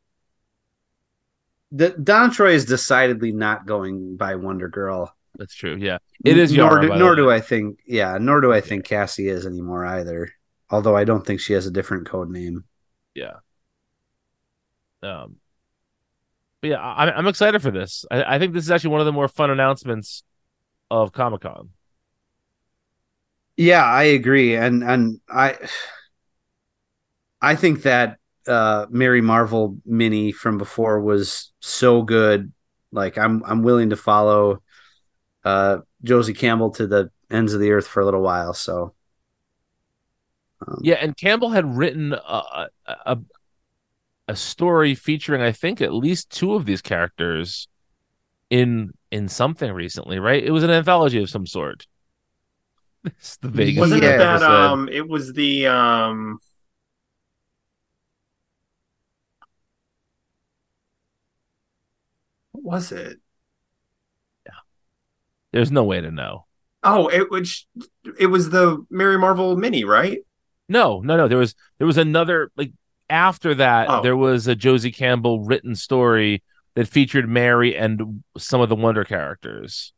The, Donna Troy is decidedly not going by Wonder Girl. That's true. Yeah, it is Nor, do, nor do I think. Yeah, nor do I think Cassie is anymore either. Although I don't think she has a different code name. Yeah. Um. Yeah, I, I'm excited for this. I, I think this is actually one of the more fun announcements of Comic Con. Yeah, I agree, and and I, I think that uh Mary Marvel mini from before was so good. Like I'm I'm willing to follow uh Josie Campbell to the ends of the earth for a little while. So um, Yeah, and Campbell had written a, a a a story featuring, I think, at least two of these characters in in something recently, right? It was an anthology of some sort. It's the Vegas. Wasn't Yeah, it it that um it was the um what was it? There's no way to know. Oh, it which it was the Mary Marvel mini, right? No, no, no. There was there was another like after that. Oh. There was a Josie Campbell written story that featured Mary and some of the Wonder characters.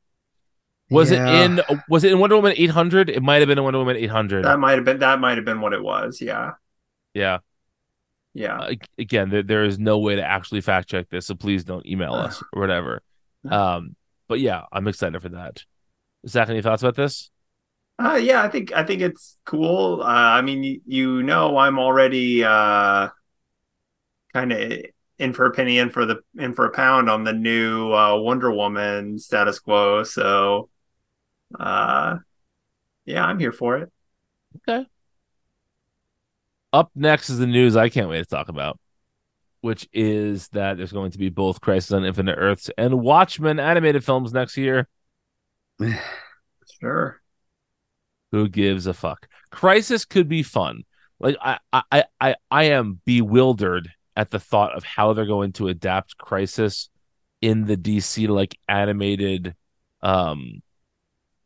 Was Yeah. it in was it in Wonder Woman 800? It might have been in Wonder Woman 800. That might have been that might have been what it was. Yeah. yeah. Yeah. Uh, again, there, there is no way to actually fact check this, so please don't email us or whatever. Um, but yeah, I'm excited for that. Zach, any thoughts about this? Uh, yeah, I think I think it's cool. Uh, I mean, you, you know, I'm already uh, kind of in for a penny, in for the in for a pound on the new uh, Wonder Woman status quo. So, uh, yeah, I'm here for it. Okay. Up next is the news I can't wait to talk about. Which is that there's going to be both Crisis on Infinite Earths and Watchmen animated films next year. Sure. Who gives a fuck? Crisis could be fun. Like I, I, I, I am bewildered at the thought of how they're going to adapt Crisis in the DC like animated um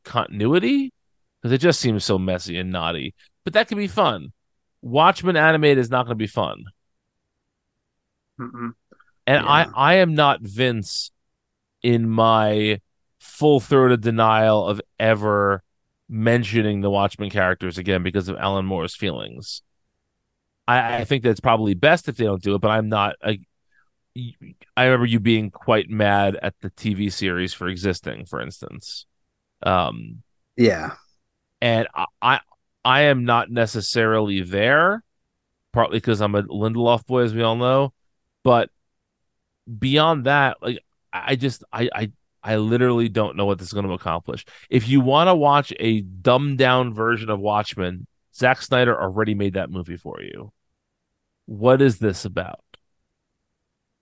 continuity because it just seems so messy and naughty. But that could be fun. Watchmen animated is not going to be fun. Mm-mm. And Yeah. I, I am not Vince in my full throated denial of ever mentioning the Watchmen characters again because of Alan Moore's feelings. I, I think that's probably best if they don't do it, but I'm not. I, I remember you being quite mad at the TV series for existing, for instance. Um, Yeah. and I, I I am not necessarily there, partly because I'm a Lindelof boy, as we all know, but beyond that, like I just I I I literally don't know what this is going to accomplish. If you want to watch a dumbed down version of Watchmen, Zack Snyder already made that movie for you. What is this about?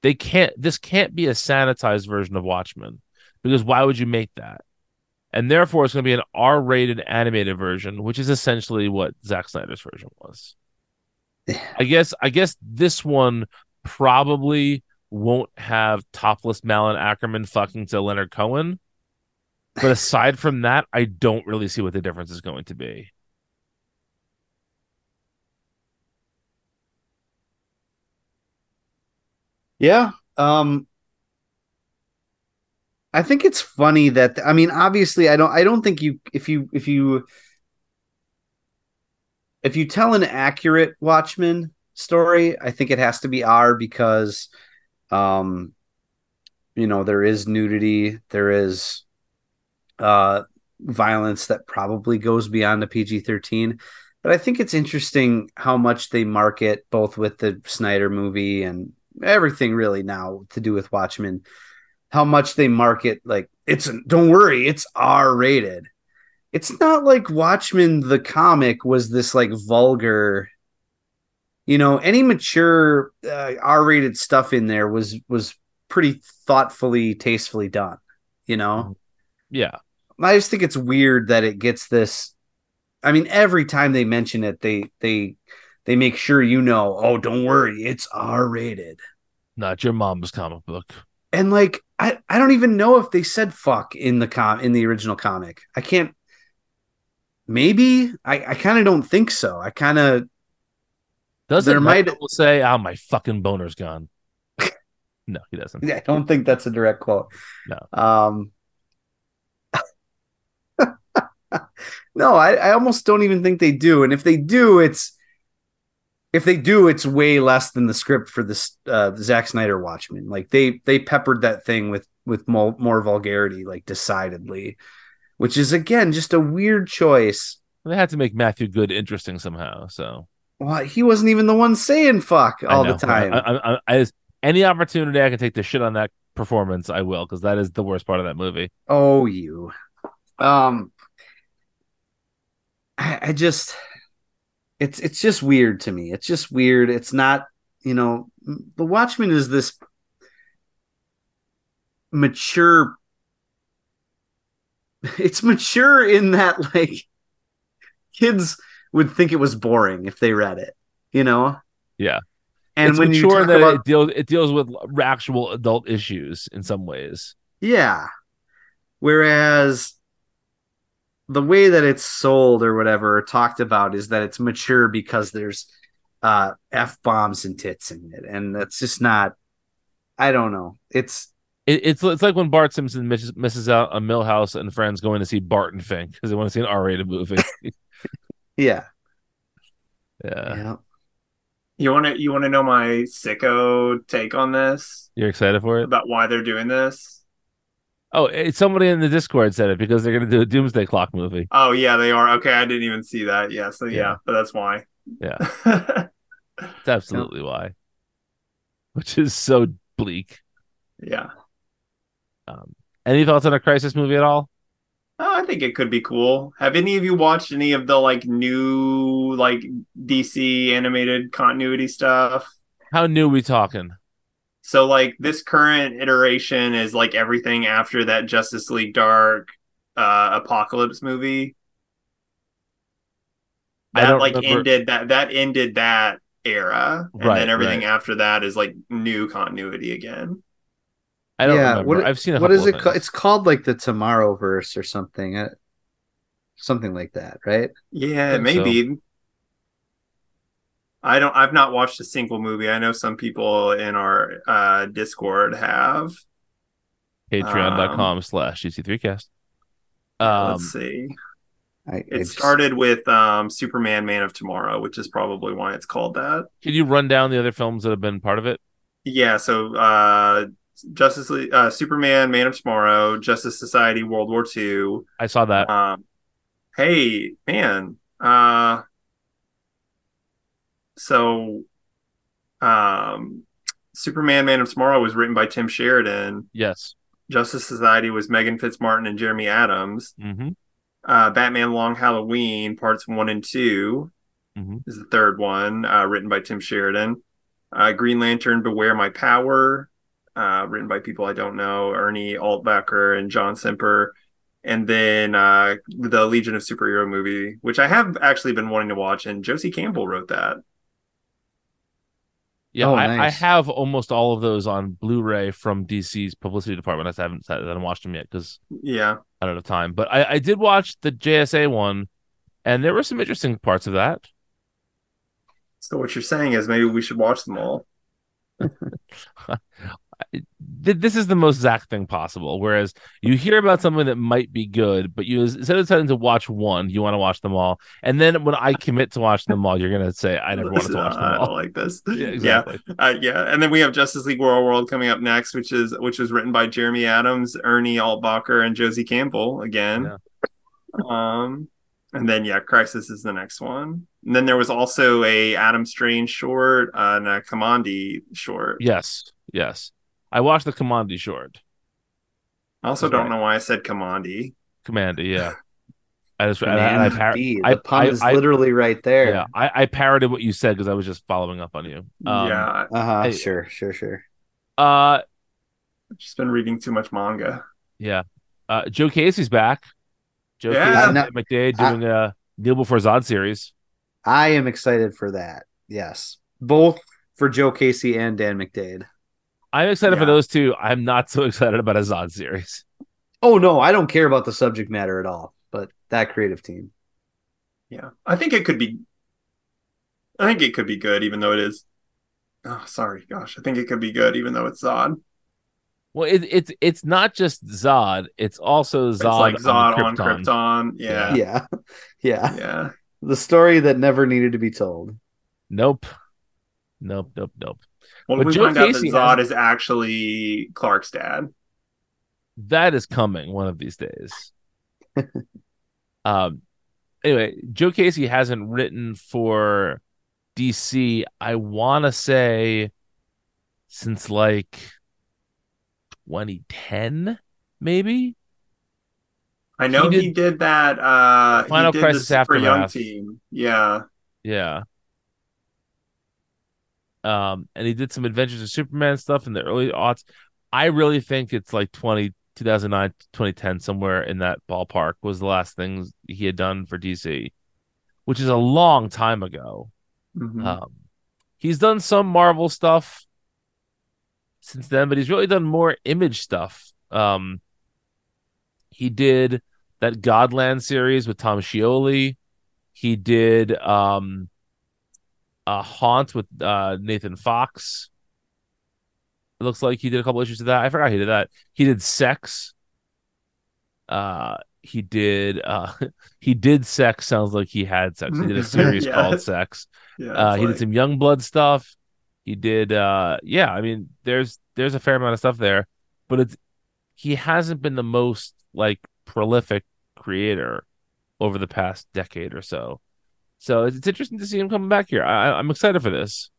They can't. This can't be a sanitized version of Watchmen because why would you make that? and therefore it's going to be an R-rated animated version, which is essentially what Zack Snyder's version was. I guess I guess this one probably won't have topless Malin Akerman fucking to Leonard Cohen. But aside from that, I don't really see what the difference is going to be. Yeah. Um I think it's funny that I mean obviously I don't I don't think you if you if you if you tell an accurate Watchmen story, I think it has to be R because um you know there is nudity, there is uh violence that probably goes beyond the PG-13. But I think it's interesting how much they market both with the Snyder movie and everything really now to do with Watchmen, how much they market like it's don't worry, it's R rated. It's not like Watchmen the comic was this like vulgar you know, any mature uh, R rated stuff in there was was pretty thoughtfully, tastefully done, you know. Yeah. I just think it's weird that it gets this. I mean, every time they mention it, they they they make sure you know. Oh, don't worry, it's R rated. Not your mom's comic book. And like, I I don't even know if they said fuck in the com in the original comic. I can't. Maybe I I kind of don't think so. I kind of Doesn't There might- say, "Oh, my fucking boner's gone"? no, he doesn't. Yeah, I don't think that's a direct quote. No. Um. no, I, I almost don't even think they do. And if they do, it's if they do, it's way less than the script for this uh the Zack Snyder Watchmen. Like they they peppered that thing with with more, more vulgarity, like decidedly, which is again just a weird choice. They had to make Matthew Goode interesting somehow. So Well, he wasn't even the one saying fuck all the time. I, I, I, any opportunity I can take to shit on that performance, I will, because that is the worst part of that movie. Oh, you. Um, I, I just, it's it's just weird to me. It's just weird. It's not, you know, the Watchmen is this mature. It's mature in that like kids would think it was boring if they read it, you know. Yeah. And it's when you talk that about it deals it deals with actual adult issues in some ways. Yeah. Whereas the way that it's sold or whatever or talked about is that it's mature because there's uh F bombs and tits in it. And that's just not I don't know. It's It, it's it's like when Bart Simpson misses, misses out on Milhouse and friends going to see Barton Fink because they want to see an R-rated movie. yeah. yeah. Yeah. You want to you want to know my sicko take on this you're excited for it. about why they're doing this? Oh, it's somebody in the Discord said it because they're going to do a Doomsday Clock movie. Oh yeah, they are. Okay, I didn't even see that. Yeah, so yeah, Yeah. but that's why. Yeah, it's absolutely why. Which is so bleak. yeah. Um, any thoughts on a Crisis movie at all? Oh, I think it could be cool. Have any of you watched any of the like new like DC animated continuity stuff? How new we talking? So like this current iteration is like everything after that Justice League Dark uh Apocalypse movie. I That like remember- ended that that ended that era. And Right, then everything right. after that is like new continuity again. I don't yeah, remember. what, I've seen a what couple is of it? Called? It's called like the Tomorrow Verse or something, uh, something like that, right? Yeah, think so. maybe. I don't I've not watched a single movie. I know some people in our uh Discord have. Patreon.com slash DC3cast. Um, Let's see. I, I It just- started with um Superman Man of Tomorrow, which is probably why it's called that. can you run down the other films that have been part of it? Yeah, so uh Justice League uh Superman Man of Tomorrow, Justice Society World War II. I saw that. Um hey, man. Uh so um Superman Man of Tomorrow was written by Tim Sheridan. yes. Justice Society was Megan Fitzmartin and Jeremy Adams. hmm Uh, Batman Long Halloween parts one and 2 Mhm. is the third one, uh, written by Tim Sheridan. Uh, Green Lantern Beware My Power, uh, written by people I don't know, Ernie Altbacker and John Semper. And then uh, the Legion of Superhero movie, which I have actually been wanting to watch, and Josie Campbell wrote that. Yeah, Oh, I, I have almost all of those on Blu-ray from DC's publicity department. I haven't, I haven't watched them yet because Yeah. I don't have time. But I, I did watch the JSA one, and there were some interesting parts of that. So what you're saying is maybe we should watch them all. Th- This is the most Zach thing possible. Whereas you hear about something that might be good, but you instead of deciding to watch one, you want to watch them all. And then when I commit to watching them all, you're gonna say I never wanted to watch them I don't all. like this. Yeah, exactly. Uh, yeah, and then we have Justice League Warworld coming up next, which is which was written by Jeremy Adams, Ernie Altbacker, and Josie Campbell again. Um, and then yeah, Crisis is the next one. And then there was also a Adam Strange short uh, and a Kamandi short. Yes, yes. I watched the Kamandi short. I also That's don't right. know why I said Kamandi. Commander, yeah. I just Man, and I, par- B, I- the pun I- is I- literally right there. yeah, I, I parroted what you said because I was just following up on you. Um, yeah, Uh huh. Hey. Sure. Sure. Sure. Uh, I've just been reading too much manga. yeah. Uh, Joe Casey's back. Joe Yeah. Casey I'm and not- McDaid doing a Kneel Before Zod series. I am excited for that. Yes, both for Joe Casey and Dan McDaid. I'm excited for those two. I'm not so excited about a Zod series. Oh no, I don't care about the subject matter at all. But that creative team. Yeah, I think it could be. I think it could be good, even though it is. Oh, sorry, gosh, I think it could be good, even though it's Zod. Well, it, it's it's not just Zod. It's also Zod, it's like Zod on Krypton. Krypton. Yeah, Yeah. Yeah. yeah. The story that never needed to be told. Nope. Nope. Nope. Nope. Well, But we Joe find out that Zod has- is actually Clark's dad. That is coming one of these days. um. Anyway, Joe Casey hasn't written for DC. I want to say since like 2010, maybe. I know He he did- did, that. Uh, he Final did Crisis the Super Young team. Yeah, Yeah. Um, and he did some Adventures of Superman stuff in the early aughts. I really think it's like 20, 2009, 2010, somewhere in that ballpark was the last things he had done for DC, which is a long time ago. Mhm. Um, he's done some Marvel stuff since then, but he's really done more image stuff. Um, he did that Godland series with Tom Scioli. He did um, a Haunt with uh, Nathan Fox. It looks like he did a couple issues of that. I forgot he did that. He did Sex. Uh, he did uh, he did Sex. Sounds like he had sex. He did a series Yeah. called Sex. yeah. Uh, he like- did some young blood stuff. He did, uh, yeah. I mean, there's there's a fair amount of stuff there, but it's he hasn't been the most like prolific creator over the past decade or so. So it's, it's interesting to see him coming back here. I, I'm excited for this.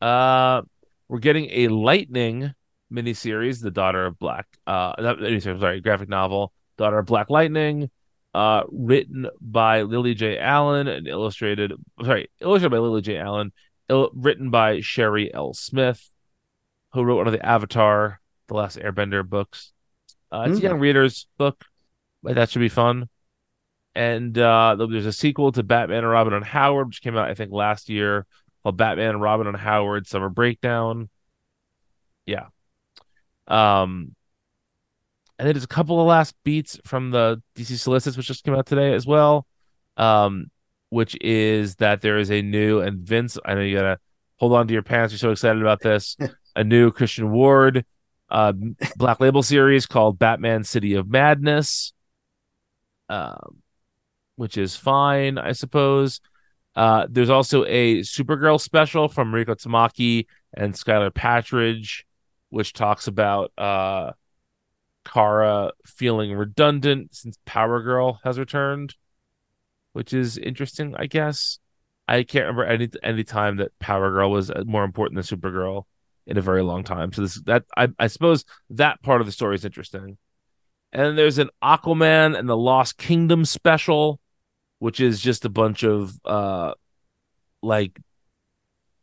Uh, we're getting a Lightning miniseries, The Daughter of Black. Uh, not I'm sorry, graphic novel, Daughter of Black Lightning uh, written by Lily J. Allen and illustrated. Sorry, illustrated by Lily J. Allen il- written by Sherri L. Smith, who wrote one of the Avatar, The Last Airbender books. Uh, it's a Hmm. young reader's book, but that should be fun. And uh, there's a sequel to Batman and Robin and Howard, which came out I think last year, called Batman and Robin and Howard Summer Breakdown. Yeah. Um, and then there's a couple of last beats from the DC Solicits, which just came out today as well. Um, which is that there is a new and Vince, I know you gotta hold on to your pants. You're so excited about this. a new Christian Ward uh, Black Label series called Batman City of Madness, um, which is fine, I suppose. Uh, there's also a Supergirl special from Rico Tamaki and Skylar Patridge, which talks about uh, Kara feeling redundant since Power Girl has returned, which is interesting, I guess. I can't remember any any time that Power Girl was uh, more important than Supergirl in a very long time. So this that I, I suppose that part of the story is interesting. And then there's an Aquaman and the Lost Kingdom special, which is just a bunch of uh like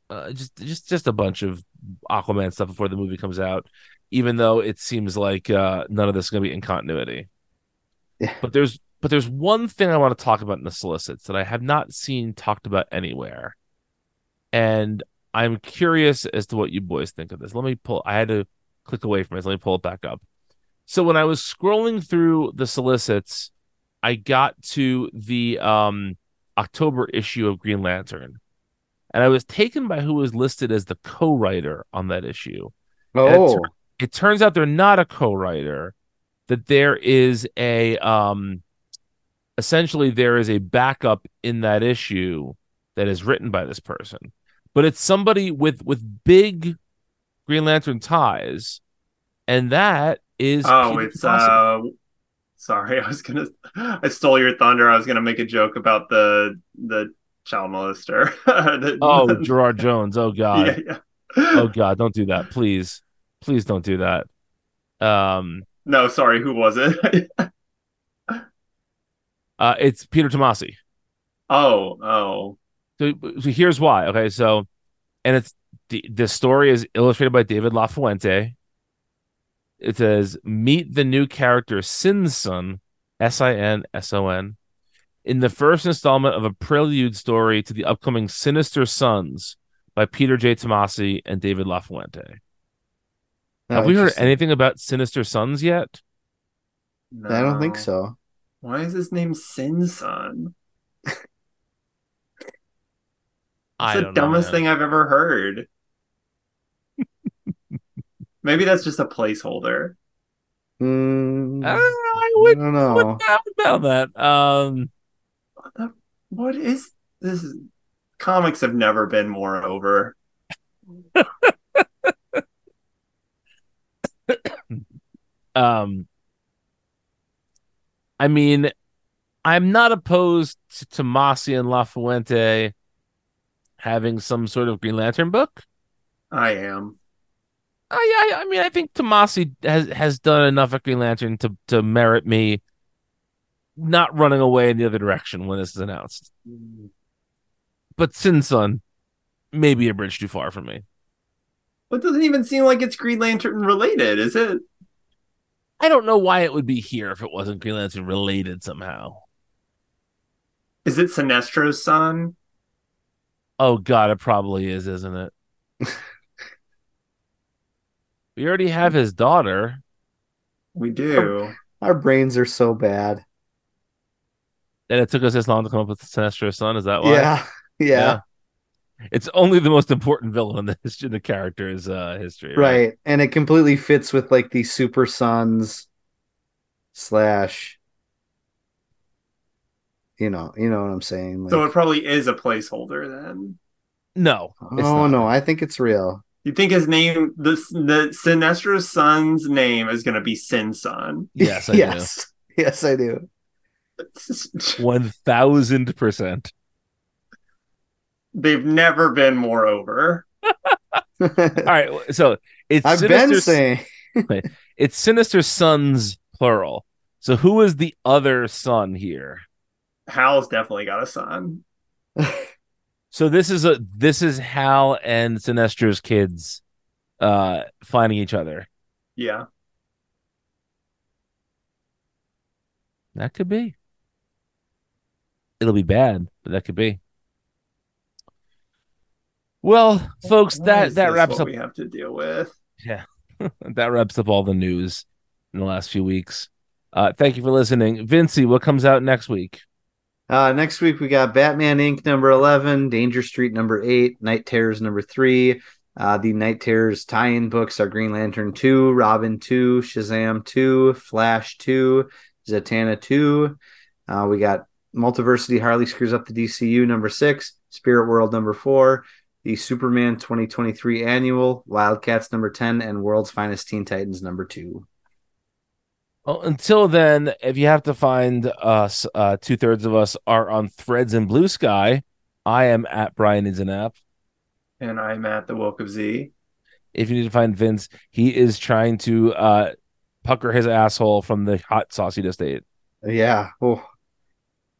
uh, just just just a bunch of Aquaman stuff before the movie comes out, even though it seems like uh none of this is gonna be in continuity. Yeah. But there's but there's one thing I want to talk about in the solicits that I have not seen talked about anywhere. And I'm curious as to what you boys think of this. Let me pull. I had to click away from it. Let me pull it back up. So when I was scrolling through the solicits, I got to the um, October issue of Green Lantern, and I was taken by who was listed as the co-writer on that issue. Oh, It turns out they're not a co-writer; that there is a um, essentially there is a backup in that issue that is written by this person. But it's somebody with with big Green Lantern ties, and that is Oh, Peter it's uh sorry, I was gonna I stole your thunder. I was gonna make a joke about the the child molester. The- oh Gerard Jones. Oh God. yeah, yeah. Oh God, don't do that, please, please don't do that. Um, No, sorry, who was it? uh, it's Peter Tomasi. oh, oh. So, so here's why. Okay, so and it's the the story is illustrated by David LaFuente. It says meet the new character Sinson, S I N S O N, in the first installment of a prelude story to the upcoming Sinister Sons by Peter J. Tomasi and David LaFuente. Oh, Have we heard anything about Sinister Sons yet? I don't think so. Why is his name Sin Son? I It's the don't know, dumbest thing I've ever heard. Maybe that's just a placeholder. Mm, I don't know. I I don't know. would not know that. Um, What, the, what is this? Comics have never been more over. um I mean, I'm not opposed to Tomasi and LaFuente having some sort of Green Lantern book. I am. I, I, I mean, I think Tomasi has has done enough at Green Lantern to to merit me not running away in the other direction when this is announced. Mm. But Sin Son may be a bridge too far for me. But it doesn't even seem like it's Green Lantern related, is it? I don't know why it would be here if it wasn't Green Lantern related somehow. Is it Sinestro's son? Oh God, it probably is, isn't it? we already have his daughter. We do. Our brains are so bad. And it took us this long to come up with Sinestro's son. Is that why? Yeah, yeah, It's only the most important villain in the history, the character's uh, history. right. And it completely fits with like the Super Sons slash. You know, you know what I'm saying. Like, So it probably is a placeholder then. No. oh no, I think it's real. You think his name, the the Sinestro's son's name, is going to be Sin Son? Yes, I yes, yes, I do. do. One thousand percent. They've never been more over. All right. So it's I've been Sinister- saying it's Sinister Sons plural. So who is the other son here? Hal's definitely got a son. So this is a this is Hal and Sinestro's kids uh finding each other. Yeah. That could be. It'll be bad, but that could be. Well, folks, Why that that wraps up we have to deal with. Yeah, that wraps up all the news in the last few weeks. Uh thank you for listening. Vincey, what comes out next week? Uh, next week we got Batman Inc. number eleven, Danger Street number eight, Knight Terrors number three. Uh, the Knight Terrors tie-in books are Green Lantern two, Robin two, Shazam two, Flash two, Zatanna two. Uh, we got Multiversity Harley screws up the DCU number six, Spirit World number four, the Superman 2023 annual, Wildcats number 10, and World's Finest Teen Titans number two. Well, until then, if you have to find us, uh, two thirds of us are on Threads and Blue Sky. I am at Brian is an app. And I'm at the Woke of Z. If you need to find Vince, he is trying to uh, pucker his asshole from the hot sauce he just ate. Yeah. Oh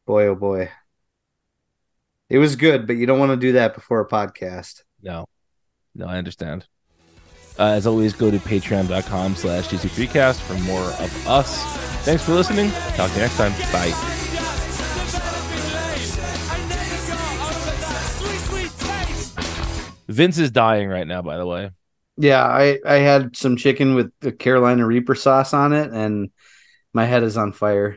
boy, oh boy. It was good, but you don't want to do that before a podcast. No, no, I understand. Uh, as always, go to patreon.com slash DC3cast for more of us. Thanks for listening. Talk to you next time. Bye. Vince is dying right now, by the way. Yeah, I I had some chicken with the Carolina Reaper sauce on it, and my head is on fire.